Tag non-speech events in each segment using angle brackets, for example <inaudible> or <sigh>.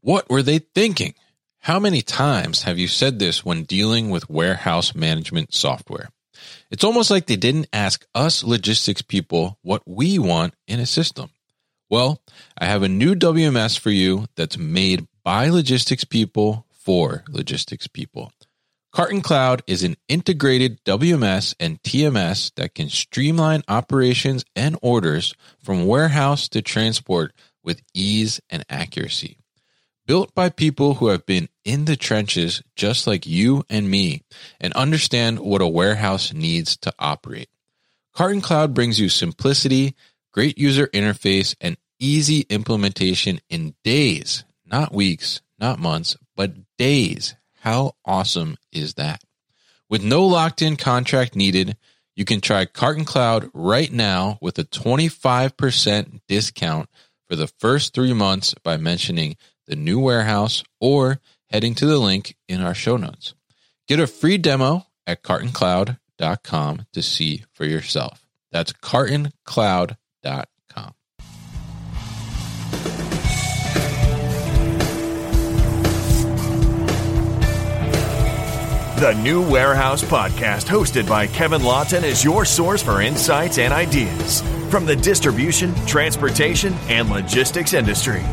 What were they thinking? How many times have you said this when dealing with warehouse management software? It's almost like they didn't ask us logistics people what we want in a system. Well, I have a new WMS for you that's made by logistics people for logistics people. Carton Cloud is an integrated WMS and TMS that can streamline operations and orders from warehouse to transport with ease and accuracy. Built by people who have been in the trenches just like you and me and understand what a warehouse needs to operate. Carton Cloud brings you simplicity, great user interface, and easy implementation in days, not weeks, not months, but days. How awesome is that? With no locked in contract needed, you can try Carton Cloud right now with a 25% discount for the first three months by mentioning the new warehouse or heading to the link in our show notes. Get a free demo at cartoncloud.com to see for yourself. That's cartoncloud.com. The New Warehouse Podcast, hosted by Kevin Lawton, is your source for insights and ideas from the distribution, transportation, and logistics industry.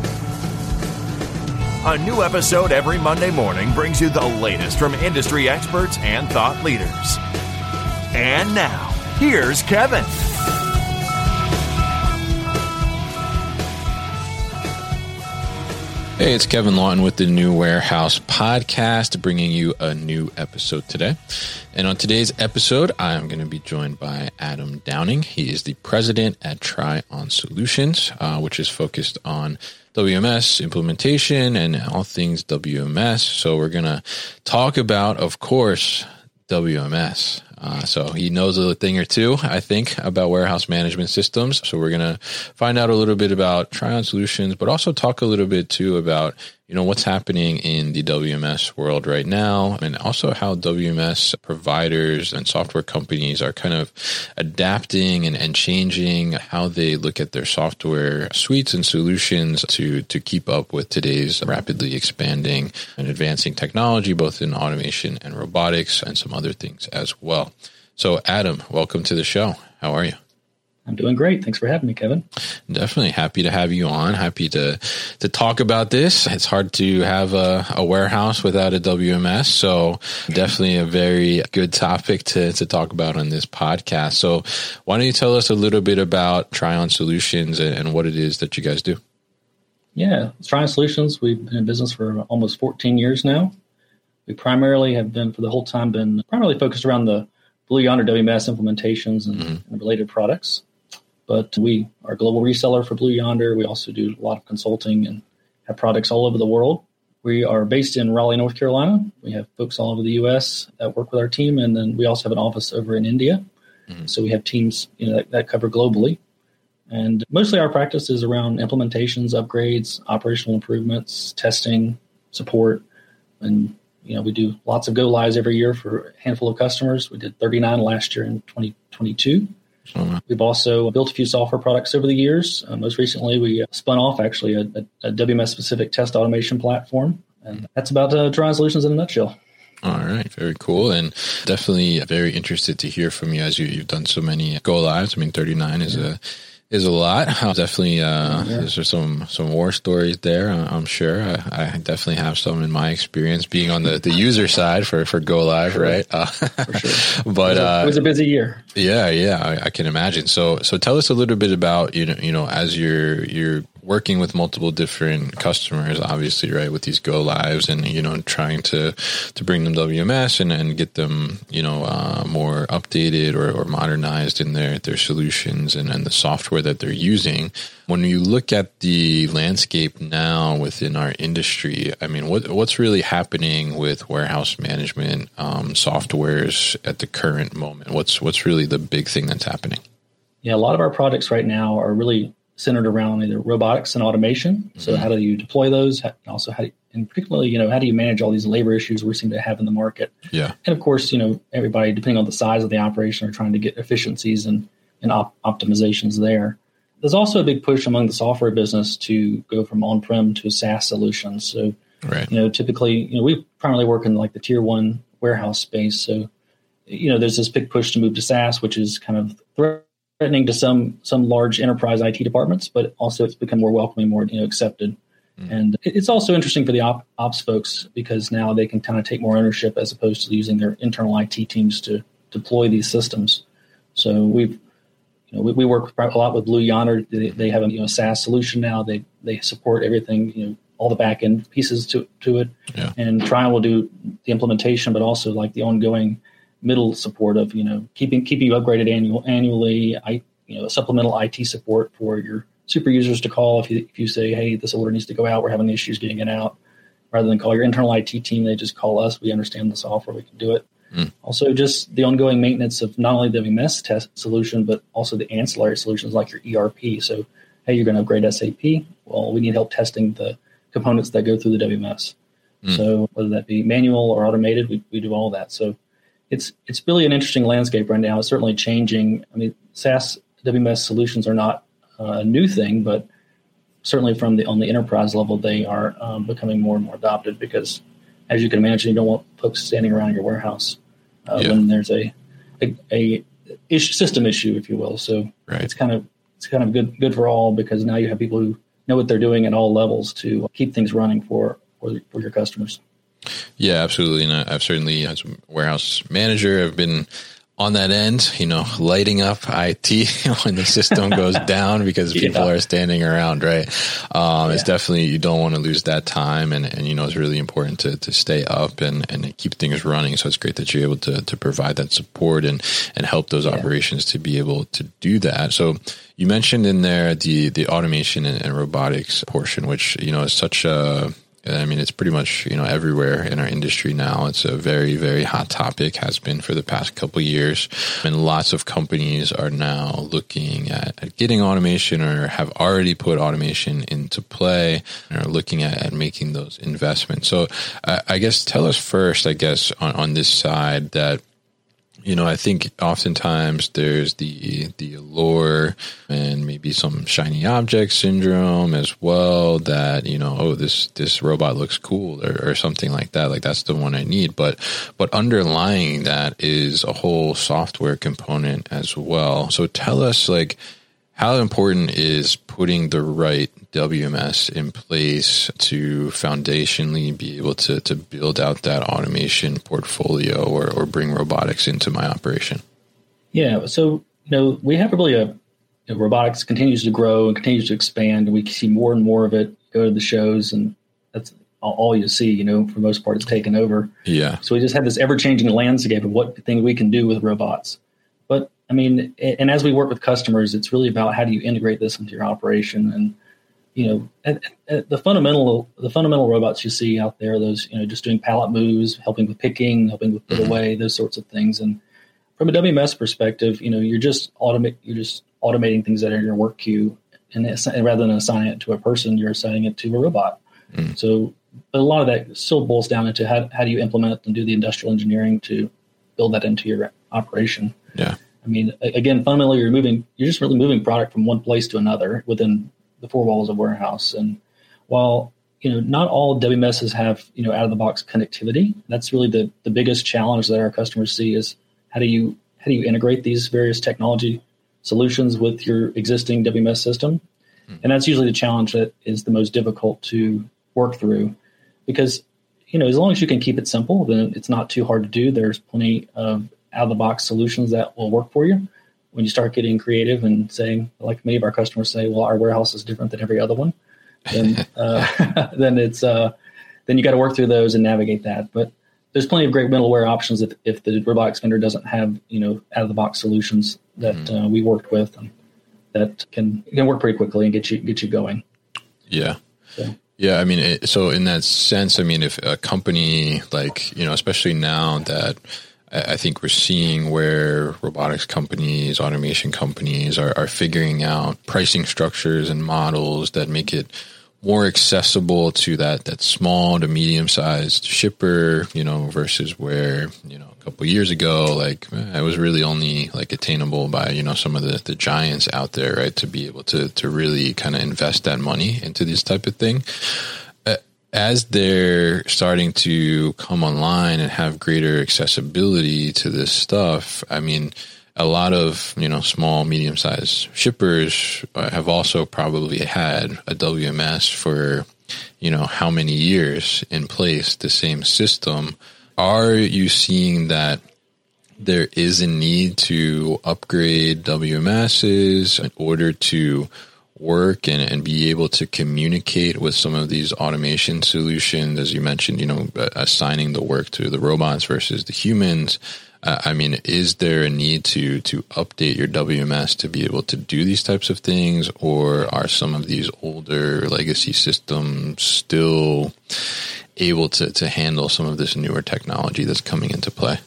A new episode every Monday morning brings you the latest from industry experts and thought leaders. And now, here's Kevin. Hey, it's Kevin Lawton with the New Warehouse Podcast, bringing you a new episode today. And on today's episode, I'm going to be joined by Adam Downing. He is the president at Tryon Solutions, uh, which is focused on WMS implementation and all things WMS. So we're going to talk about, of course, WMS. Uh, so he knows a thing or two, I think, about warehouse management systems. So we're going to find out a little bit about Tryon Solutions, but also talk a little bit too about you know what's happening in the WMS world right now, and also how WMS providers and software companies are kind of adapting and, and changing how they look at their software suites and solutions to to keep up with today's rapidly expanding and advancing technology, both in automation and robotics, and some other things as well. So, Adam, welcome to the show. How are you? I'm doing great. Thanks for having me, Kevin. Definitely happy to have you on. Happy to to talk about this. It's hard to have a, a warehouse without a WMS, so definitely a very good topic to to talk about on this podcast. So, why don't you tell us a little bit about Tryon Solutions and, and what it is that you guys do? Yeah, Tryon Solutions. We've been in business for almost 14 years now. We primarily have been for the whole time been primarily focused around the Blue Yonder WMS implementations and, mm-hmm. and related products. But we are a global reseller for Blue Yonder. We also do a lot of consulting and have products all over the world. We are based in Raleigh, North Carolina. We have folks all over the U.S. that work with our team, and then we also have an office over in India. Mm-hmm. So we have teams you know, that, that cover globally. And mostly our practice is around implementations, upgrades, operational improvements, testing, support, and you know we do lots of go lives every year for a handful of customers. We did 39 last year in 2022. Uh-huh. We've also built a few software products over the years. Uh, most recently, we uh, spun off actually a, a, a WMS specific test automation platform. And that's about uh, Solutions in a nutshell. All right, very cool, and definitely very interested to hear from you as you, have done so many go lives. I mean, thirty nine is a is a lot. <laughs> definitely, uh, yeah. there's some some war stories there. I'm sure. I, I, definitely have some in my experience being on the, the user side for, for Go Live, sure. right? Uh, for sure. But <laughs> it was, a, it was, a, busy year. Yeah, yeah, I, I, can imagine. So so tell us a little bit about you know you know as you're you're working with multiple different customers, obviously, right, with these go lives and, you know, trying to, to bring them WMS and, and get them, you know, uh, more updated or, or modernized in their, their solutions and, and the software that they're using. When you look at the landscape now within our industry, I mean, what, what's really happening with warehouse management um, softwares at the current moment? What's, what's really the big thing that's happening? Yeah, a lot of our projects right now are really centered around either robotics and automation. So mm-hmm. how do you deploy those? Also, how do you, and particularly, you know, how do you manage all these labor issues we seem to have in the market? Yeah. And of course, you know, everybody, depending on the size of the operation, are trying to get efficiencies and, and op- optimizations there. There's also a big push among the software business to go from on-prem to a SaaS solutions. So, right. you know, typically, you know, we primarily work in like the tier one warehouse space. So, you know, there's this big push to move to SaaS, which is kind of threatening to some some large enterprise IT departments, but also it's become more welcoming, more you know accepted. Mm. And it's also interesting for the op, ops folks because now they can kind of take more ownership as opposed to using their internal IT teams to deploy these systems. So we've you know, we, we work a lot with Blue Yonder. They, they have a you know SaaS solution now. They they support everything you know all the back end pieces to to it. Yeah. And Tryon will do the implementation, but also like the ongoing middle support of you know keeping keeping you upgraded annual annually. I you know supplemental IT support for your super users to call if you if you say hey this order needs to go out we're having issues getting it out rather than call your internal IT team they just call us we understand the software we can do it. Mm. Also, just the ongoing maintenance of not only the WMS test solution but also the ancillary solutions like your ERP. So hey you're going to upgrade SAP well we need help testing the components that go through the WMS. Mm. So whether that be manual or automated, we, we do all that. So it's it's really an interesting landscape right now. It's certainly changing. I mean, SaaS WMS solutions are not a new thing, but certainly from the on the enterprise level, they are um, becoming more and more adopted because, as you can imagine, you don't want folks standing around your warehouse uh, yeah. when there's a a, a issue, system issue, if you will. So right. it's kind of it's kind of good good for all because now you have people who know what they're doing at all levels to keep things running for for, for your customers. Yeah, absolutely. And I've certainly, as a warehouse manager, I've been on that end, you know, lighting up IT <laughs> when the system goes <laughs> down because people yeah. are standing around, right? Um, yeah. It's definitely, you don't want to lose that time. And, and, you know, it's really important to, to stay up and, and keep things running. So it's great that you're able to, to provide that support and, and help those yeah. operations to be able to do that. So you mentioned in there the, the automation and, and robotics portion, which, you know, is such a, I mean, it's pretty much you know everywhere in our industry now. It's a very very hot topic, has been for the past couple years, and lots of companies are now looking at, getting automation or have already put automation into play and are looking at, at making those investments. So, uh, I guess tell us first, I guess on, on this side that you know, I think oftentimes there's the the allure and maybe some shiny object syndrome as well that you know, oh, this this robot looks cool or, or something like that. Like that's the one I need. But but underlying that is a whole software component as well. So tell us like how important is putting the right WMS in place to foundationally be able to, to build out that automation portfolio or, or bring robotics into my operation? Yeah, so you know we have really a you know, robotics continues to grow and continues to expand. And We see more and more of it. Go to the shows, and that's all you see. You know, for the most part, it's taken over. Yeah. So we just have this ever changing landscape of what things we can do with robots. But I mean, and as we work with customers, it's really about how do you integrate this into your operation. And you know, at, at the fundamental the fundamental robots you see out there, those you know, just doing pallet moves, helping with picking, helping with put mm-hmm. away, those sorts of things. And from a WMS perspective, you know, you're just automate you're just automating things that are in your work queue, and, and rather than assigning it to a person, you're assigning it to a robot. Mm-hmm. So, but a lot of that still boils down into how how do you implement and do the industrial engineering to build that into your operation. Yeah. I mean, again, fundamentally, you're moving, you're just really moving product from one place to another within the four walls of warehouse. And while you know, not all WMSs have you know out of the box connectivity. That's really the the biggest challenge that our customers see is how do you how do you integrate these various technology solutions with your existing WMS system, mm-hmm. and that's usually the challenge that is the most difficult to work through, because you know as long as you can keep it simple, then it's not too hard to do. There's plenty of out of the box solutions that will work for you. When you start getting creative and saying, like many of our customers say, well, our warehouse is different than every other one, then <laughs> uh, <laughs> then it's uh, then you got to work through those and navigate that. But there's plenty of great middleware options if, if the robotics vendor doesn't have you know out of the box solutions that mm. uh, we worked with and that can can work pretty quickly and get you get you going. Yeah. So. Yeah, I mean, it, so in that sense, I mean, if a company like you know, especially now that I think we're seeing where robotics companies, automation companies are, are figuring out pricing structures and models that make it more accessible to that that small to medium sized shipper, you know, versus where you know a couple years ago, like eh, it was really only like attainable by you know some of the the giants out there, right? To be able to to really kind of invest that money into this type of thing. As they're starting to come online and have greater accessibility to this stuff, I mean, a lot of you know small medium sized shippers uh, have also probably had a WMS for you know how many years in place the same system. Are you seeing that there is a need to upgrade WMSs in order to work and, and be able to communicate with some of these automation solutions as you mentioned you know assigning the work to the robots versus the humans uh, I mean, is there a need to to update your WMS to be able to do these types of things, or are some of these older legacy systems still able to to handle some of this newer technology that's coming into play?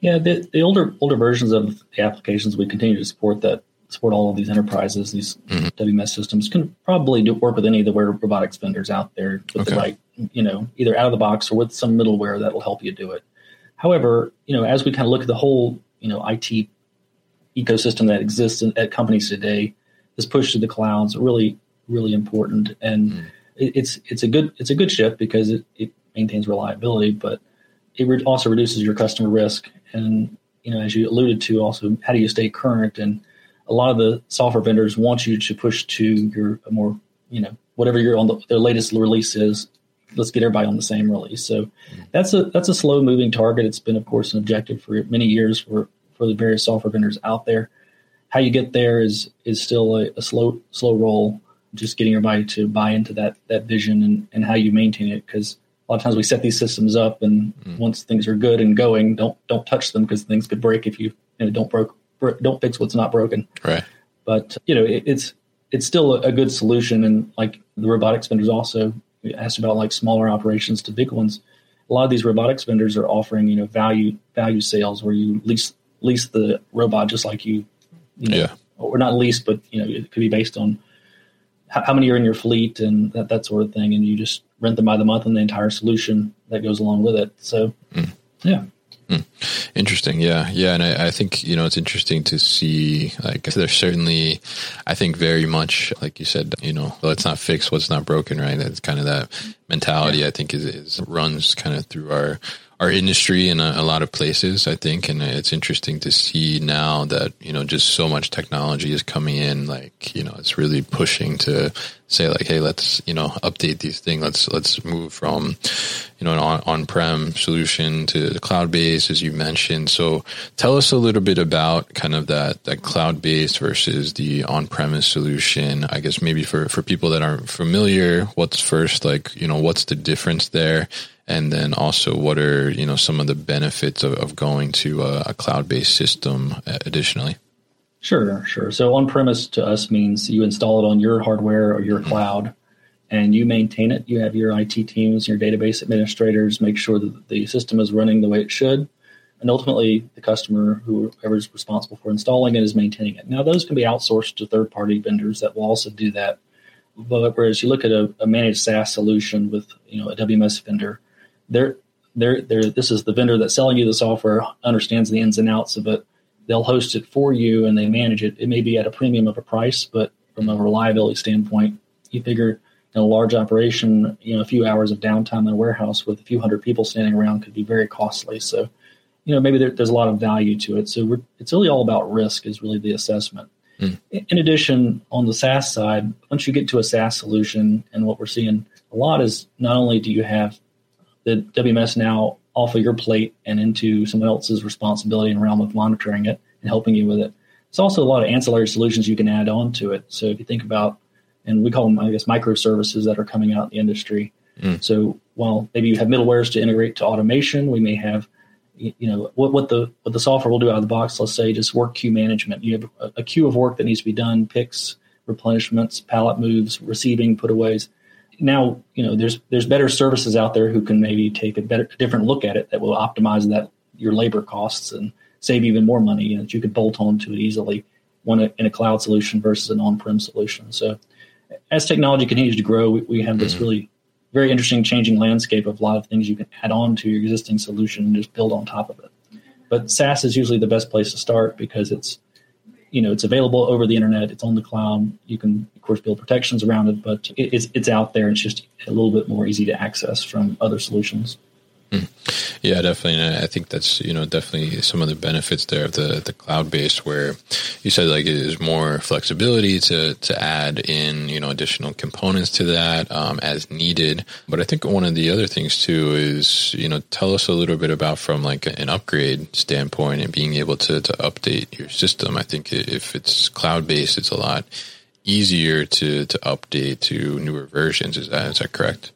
Yeah, the, the older older versions of the applications we continue to support that support all of these enterprises, these mm-hmm. WMS systems can probably do work with any of the robotics vendors out there with okay. the right, you know, either out of the box or with some middleware that will help you do it. However, you know, as we kind of look at the whole, you know, IT ecosystem that exists in, at companies today, this push to the clouds really, really important, and mm. it, it's it's a good it's a good shift because it, it maintains reliability, but it re- also reduces your customer risk. And you know, as you alluded to, also how do you stay current? And a lot of the software vendors want you to push to your more, you know, whatever your on the, their latest release is let's get everybody on the same release. So that's a that's a slow moving target. It's been, of course, an objective for many years for for the various software vendors out there. How you get there is is still a, a slow slow roll. Just getting everybody to buy into that that vision and, and how you maintain it because a lot of times we set these systems up and mm. once things are good and going, don't don't touch them because things could break if you, you know, don't broke don't fix what's not broken. Right. But you know it, it's it's still a, good solution and like the robotics vendors also asked about like smaller operations to big ones. A lot of these robotics vendors are offering, you know, value value sales where you lease lease the robot just like you, you know, yeah. or not lease, but you know, it could be based on how, how many are in your fleet and that, that sort of thing, and you just rent them by the month and the entire solution that goes along with it. So, mm. yeah. Hmm. Interesting. Yeah. Yeah. And I, I, think, you know, it's interesting to see, like, there's certainly, I think very much, like you said, you know, let's not fix what's not broken, right? It's kind of that mentality, yeah. I think is, is runs kind of through our, our industry in a, a, lot of places, I think. And it's interesting to see now that, you know, just so much technology is coming in, like, you know, it's really pushing to say like, Hey, let's, you know, update these things. Let's, let's move from, you know, an on, on-prem solution to the cloud-based, as you mentioned. So tell us a little bit about kind of that, that cloud-based versus the on-premise solution. I guess maybe for, for people that aren't familiar, what's first, like, you know, what's the difference there? And then also what are you know some of the benefits of, of going to a, a cloud-based system uh, additionally? Sure sure. So on-premise to us means you install it on your hardware or your mm-hmm. cloud and you maintain it. You have your it teams your database administrators make sure that the system is running the way it should. And ultimately the customer whoever is responsible for installing it is maintaining it. Now those can be outsourced to third-party vendors that will also do that. But whereas you look at a, a managed SaaS solution with you know a WMS vendor, they're they're they're this is the vendor that's selling you the software understands the ins and outs of it. They'll host it for you and they manage it. It may be at a premium of a price, but from a reliability standpoint, you figure in a large operation, you know, a few hours of downtime in a warehouse with a few hundred people standing around could be very costly. So, you know, maybe there, there's a lot of value to it. So it's really all about risk is really the assessment. Mm. In addition, on the SaaS side, once you get to a SaaS solution, and what we're seeing a lot is not only do you have the WMS now off of your plate and into someone else's responsibility and realm of monitoring it and helping you with it. It's also a lot of ancillary solutions you can add on to it. So if you think about, and we call them, I guess, microservices that are coming out in the industry. Mm. So while maybe you have middlewares to integrate to automation, we may have, you know, what, what the what the software will do out of the box. Let's say just work queue management. You have a, a queue of work that needs to be done, picks, replenishments, pallet moves, receiving, putaways. Now, you know, there's there's better services out there who can maybe take a better, a different look at it that will optimize that your labor costs and save even more money. You know, that you could bolt on to it easily, one in a cloud solution versus an on-prem solution. So, as technology continues to grow, we, we have this mm-hmm. really very interesting changing landscape of a lot of things you can add on to your existing solution and just build on top of it. But SaaS is usually the best place to start because it's you know it's available over the internet it's on the cloud you can of course build protections around it but it's it's out there it's just a little bit more easy to access from other solutions. Yeah, definitely. And I think that's, you know, definitely some of the benefits there of the, the cloud based where you said like it is more flexibility to, to add in, you know, additional components to that um, as needed. But I think one of the other things too is, you know, tell us a little bit about from like an upgrade standpoint and being able to, to update your system. I think if it's cloud based, it's a lot easier to, to update to newer versions. Is that, is that correct?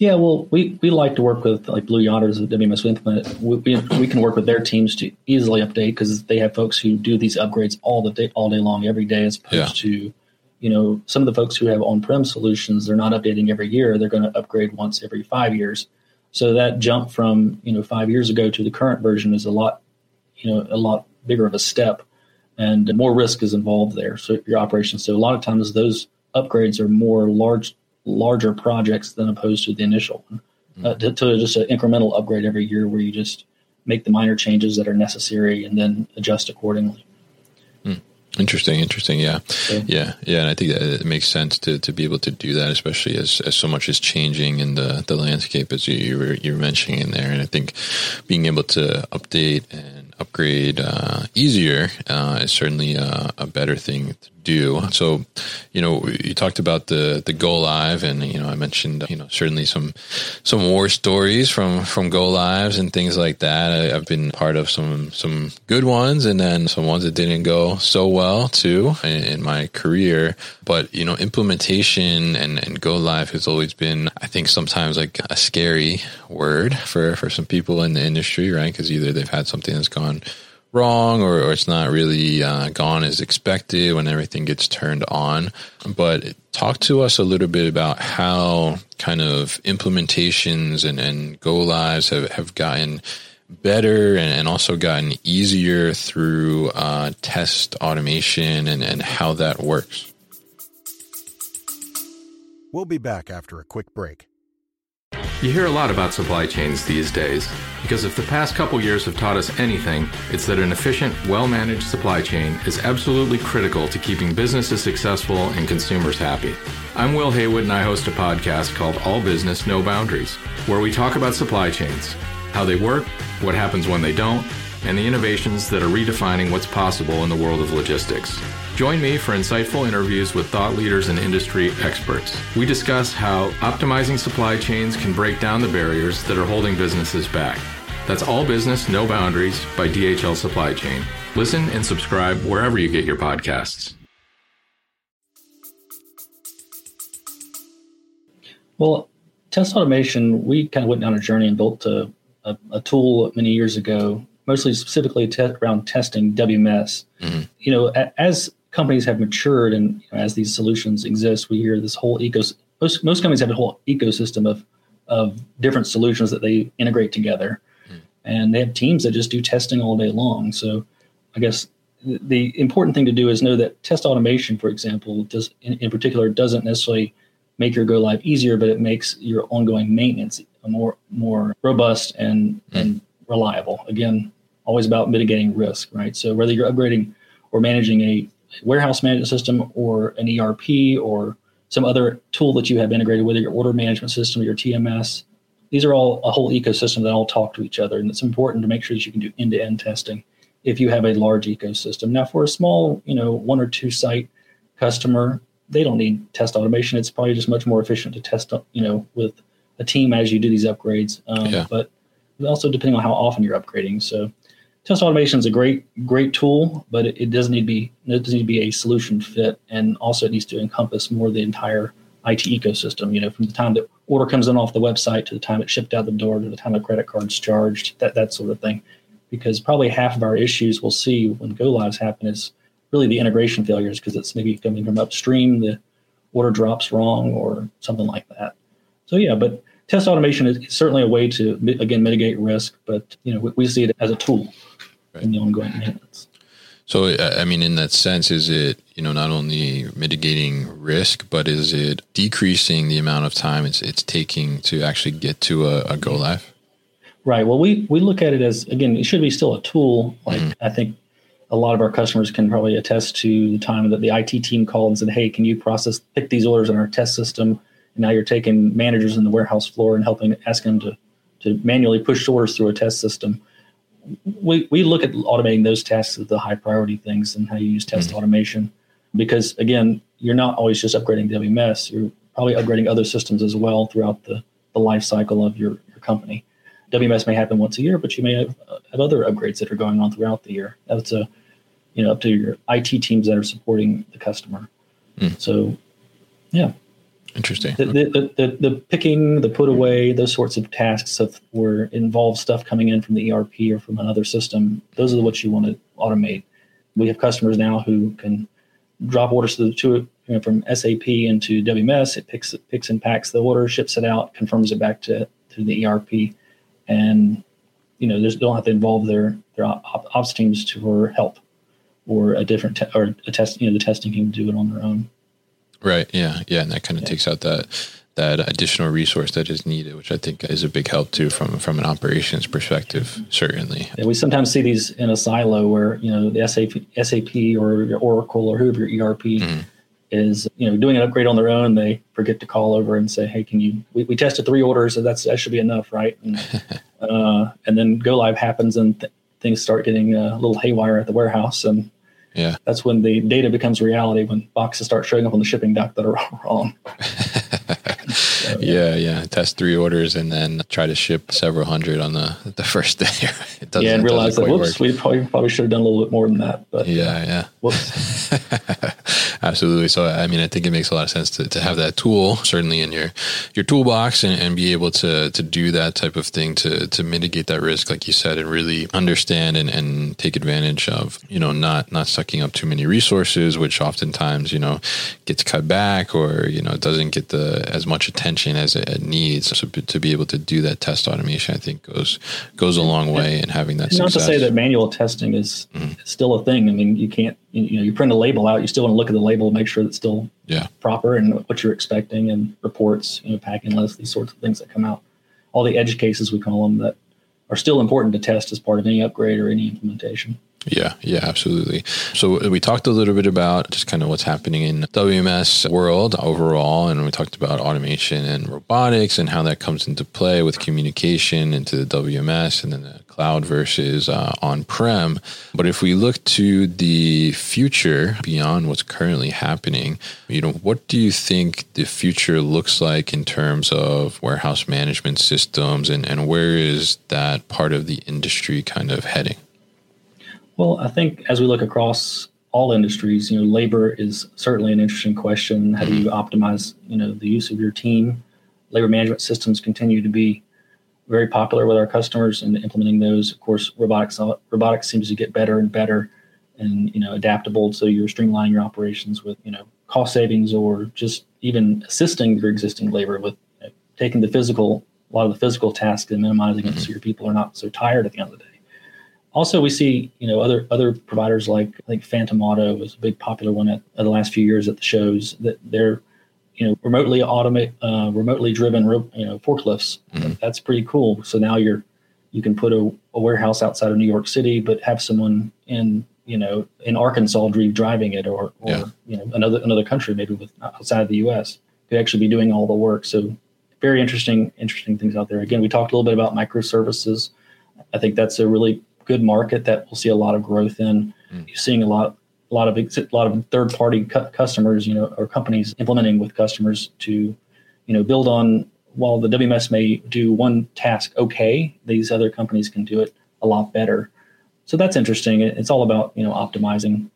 Yeah, well, we, we like to work with like Blue Yonder's WMS Implement. We, we, we can work with their teams to easily update because they have folks who do these upgrades all the day, all day long, every day, as opposed yeah. to, you know, some of the folks who have on-prem solutions. They're not updating every year; they're going to upgrade once every five years. So that jump from you know five years ago to the current version is a lot, you know, a lot bigger of a step, and more risk is involved there. So your operations. So a lot of times those upgrades are more large larger projects than opposed to the initial one. Mm-hmm. Uh, to, to, just an incremental upgrade every year where you just make the minor changes that are necessary and then adjust accordingly. Mm. Interesting, interesting. Yeah. Yeah. Yeah. And I think that it makes sense to, to be able to do that, especially as, as so much is changing in the, the landscape as you, you were, you were mentioning in there. And I think being able to update and upgrade uh, easier uh, is certainly a, a better thing to do. So, you know, you talked about the the go live, and you know, I mentioned you know certainly some some war stories from from go lives and things like that. I, have been part of some some good ones, and then some ones that didn't go so well too in, in my career. But you know, implementation and and go live has always been, I think, sometimes like a scary word for for some people in the industry, right? Because either they've had something that's gone wrong or, or it's not really uh, gone as expected when everything gets turned on. But talk to us a little bit about how kind of implementations and, and go lives have, have gotten better and, and also gotten easier through uh, test automation and, and how that works. We'll be back after a quick break. You hear a lot about supply chains these days because if the past couple years have taught us anything, it's that an efficient, well managed supply chain is absolutely critical to keeping businesses successful and consumers happy. I'm Will Haywood and I host a podcast called All Business, No Boundaries, where we talk about supply chains, how they work, what happens when they don't, and the innovations that are redefining what's possible in the world of logistics. Join me for insightful interviews with thought leaders and industry experts. We discuss how optimizing supply chains can break down the barriers that are holding businesses back. That's All Business, No Boundaries by DHL Supply Chain. Listen and subscribe wherever you get your podcasts. Well, test automation, we kind of went down a journey and built a, a, a tool many years ago, mostly specifically te- around testing WMS. Mm-hmm. You know, as companies have matured and you know, as these solutions exist, we hear this whole ecosystem. Most, most companies have a whole ecosystem of of different solutions that they integrate together, mm. and they have teams that just do testing all day long. So, I guess the important thing to do is know that test automation, for example, does in, in particular doesn't necessarily make your go live easier, but it makes your ongoing maintenance more more robust and mm. and reliable. Again, always about mitigating risk, right? So whether you're upgrading or managing a warehouse management system or an ERP or some other tool that you have integrated, whether your order management system or your TMS. These are all a whole ecosystem that all talk to each other, and it's important to make sure that you can do end-to-end testing if you have a large ecosystem. Now, for a small, you know, one or two site customer, they don't need test automation. It's probably just much more efficient to test, you know, with a team as you do these upgrades. Um, yeah. But also depending on how often you're upgrading. So test automation is a great great tool, but it, it does need to be it does need to be a solution fit, and also it needs to encompass more of the entire IT ecosystem. You know, from the time that order comes in off the website to the time it's shipped out the door to the time a credit card's charged, that that sort of thing. Because probably half of our issues we'll see when go lives happen is really the integration failures because it's maybe coming from upstream, the order drops wrong or something like that. So yeah, but test automation is certainly a way to again mitigate risk, but you know we, we see it as a tool right. in the ongoing maintenance. So, I mean, in that sense, is it you know not only mitigating risk, but is it decreasing the amount of time it's it's taking to actually get to a, a go live? Right. Well, we we look at it as again, it should be still a tool. Like mm-hmm. I think a lot of our customers can probably attest to the time that the IT team called and said, "Hey, can you process pick these orders in our test system?" And now you're taking managers in the warehouse floor and helping asking them to to manually push orders through a test system we, we look at automating those tasks as the high priority things and how you use test mm-hmm. automation. Because again you're not always just upgrading wms you're probably upgrading other systems as well throughout the, the life cycle of your, your company. Wms may happen once a year but you may have, have other upgrades that are going on throughout the year. That's a you know up to your it teams that are supporting the customer. Mm. so yeah Interesting. The, the, the, the, picking, the put away, those sorts of tasks that were involved stuff coming in from the ERP or from another system, those are what you want to automate. We have customers now who can drop orders to, to you know, from SAP into WMS. It picks picks and packs the order, ships it out, confirms it back to, to the ERP, and you know, they don't have to involve their their ops teams to for help or a different te- or a test. You know, the testing team do it on their own. Right. Yeah. Yeah. And that kind of yeah. takes out that that additional resource that is needed, which I think is a big help too from from an operations perspective. Certainly. Yeah, we sometimes see these in a silo where you know the SAP, SAP or your Oracle or whoever your ERP mm-hmm. is, you know, doing an upgrade on their own. They forget to call over and say, "Hey, can you? We, we tested three orders, so that's that should be enough, right?" And, <laughs> uh, and then go live happens and th- things start getting a little haywire at the warehouse and yeah. That's when the data becomes reality when boxes start showing up on the shipping dock that are <laughs> wrong. so, <laughs> yeah. yeah, yeah. Test three orders and then try to ship several hundred on the <laughs> the first day. it doesn't, yeah, and realize that whoops, work. we probably probably should have done a little bit more than that. But yeah, yeah. Whoops. Absolutely. So, I mean, I think it makes a lot of sense to, to have that tool certainly in your, your toolbox and, and be able to, to do that type of thing to, to mitigate that risk, like you said, and really understand and, and take advantage of, you know, not, not sucking up too many resources, which oftentimes, you know, gets cut back or, you know, doesn't get the, as much attention as it, needs. So to be able to do that test automation, I think goes, goes a long way in having that. Not to say that manual testing is mm. still a thing. I mean, you can't, you know, you print a label out, you still want to look at the label, make sure it's still yeah. proper and what you're expecting, and reports, you know, packing lists, these sorts of things that come out. All the edge cases we call them that are still important to test as part of any upgrade or any implementation. Yeah, yeah, absolutely. So uh, we talked a little bit about just kind of what's happening in WMS world overall, and we talked about automation and robotics and how that comes into play with communication into the WMS and then the cloud versus uh, on-prem. But if we look to the future beyond what's currently happening, you know, what do you think the future looks like in terms of warehouse management systems, and and where is that part of the industry kind of heading? Well, I think as we look across all industries, you know, labor is certainly an interesting question. How do you optimize, you know, the use of your team? Labor management systems continue to be very popular with our customers and implementing those. Of course, robotics robotics seems to get better and better and you know adaptable. So you're streamlining your operations with you know cost savings or just even assisting your existing labor with you know, taking the physical a lot of the physical tasks and minimizing it mm-hmm. so your people are not so tired at the end of the day. Also, we see you know other other providers like I think Phantom Auto was a big popular one at, at the last few years at the shows that they're you know remotely automate uh, remotely driven you know forklifts. Mm-hmm. That's pretty cool. So now you're you can put a, a, warehouse outside of New York City, but have someone in you know in Arkansas driving it, or or yeah. you know another another country maybe with outside of the U.S. could actually be doing all the work. So very interesting interesting things out there. Again, we talked a little bit about microservices. I think that's a really good market that we'll see a lot of growth in. Mm. You're seeing a lot, a lot of a lot of third party cu- customers, you know, or companies implementing with customers to, you know, build on. While the WMS may do one task okay, these other companies can do it a lot better. so that's interesting. It's all about you know optimizing.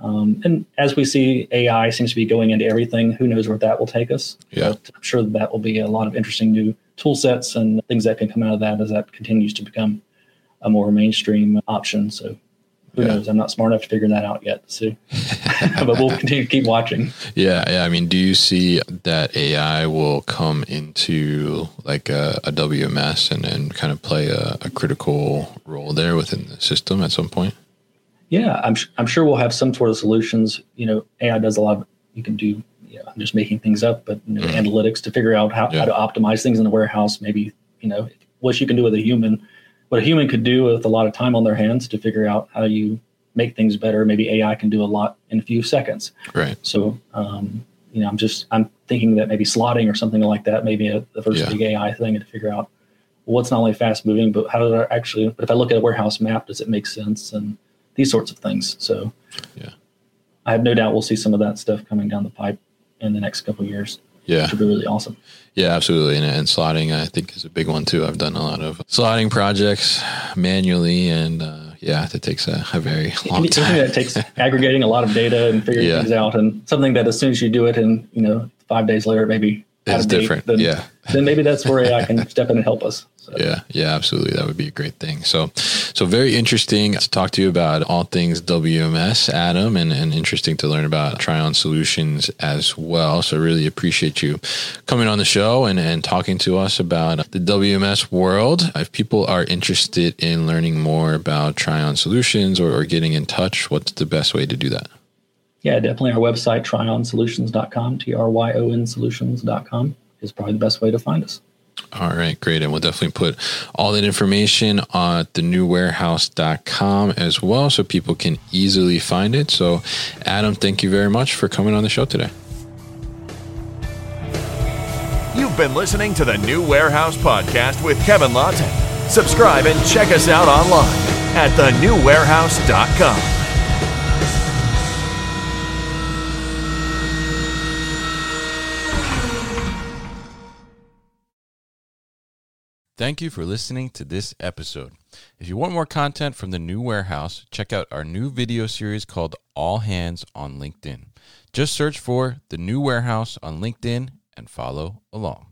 Um, and as we see, AI seems to be going into everything. Who knows where that will take us? Yeah. But I'm sure that, that will be a lot of interesting new tool sets and things that can come out of that as that continues to become a more mainstream option. So who Yeah. knows? I'm not smart enough to figure that out yet. So, <laughs> <laughs> but we'll continue to keep watching. Yeah, yeah. I mean, do you see that AI will come into like a, a WMS and, and kind of play a, a critical role there within the system at some point? Yeah, I'm I'm sure we'll have some sort of solutions. You know, AI does a lot. Of, you can do. You know, I'm just making things up, but you know, analytics to figure out how, Mm-hmm. Yeah. how to optimize things in the warehouse. Maybe you know what you can do with a human, what a human could do with a lot of time on their hands to figure out how you make things better. Maybe AI can do a lot in a few seconds. Right. So, um, you know, I'm just I'm thinking that maybe slotting or something like that, maybe a, the first Yeah. big AI thing to figure out what's not only fast moving, but how does it actually? But if I look at a warehouse map, does it make sense and these sorts of things? So, Yeah. I have no doubt we'll see some of that stuff coming down the pipe in the next couple of years. Yeah. which would be really awesome. Yeah, absolutely. And, and slotting, I think, is a big one too. I've done a lot of slotting projects manually, and uh, yeah, that takes a, a very long time. that takes <laughs> aggregating a lot of data and figuring Yeah. things out, and something that as soon as you do it, and you know, five days later, maybe It's of date, different. Then, Yeah. then maybe that's where AI <laughs> can step in and help us. So. Yeah, yeah, absolutely. That would be a great thing. So, so very interesting to talk to you about all things WMS, Adam, and, and interesting to learn about Tryon Solutions as well. So, really appreciate you coming on the show and, and talking to us about the WMS world. If people are interested in learning more about Tryon Solutions or, or getting in touch, what's the best way to do that? Yeah, definitely our website, tryonsolutions.com, T R Y O N solutions.com is probably the best way to find us. All right, great. And we'll definitely put all that information on the newwarehouse.com as well so people can easily find it. So, Adam, thank you very much for coming on the show today. You've been listening to the New Warehouse Podcast with Kevin Lawton. Subscribe and check us out online at thenewwarehouse.com. Thank you for listening to this episode. If you want more content from the new warehouse, check out our new video series called All Hands on LinkedIn. Just search for the new warehouse on LinkedIn and follow along.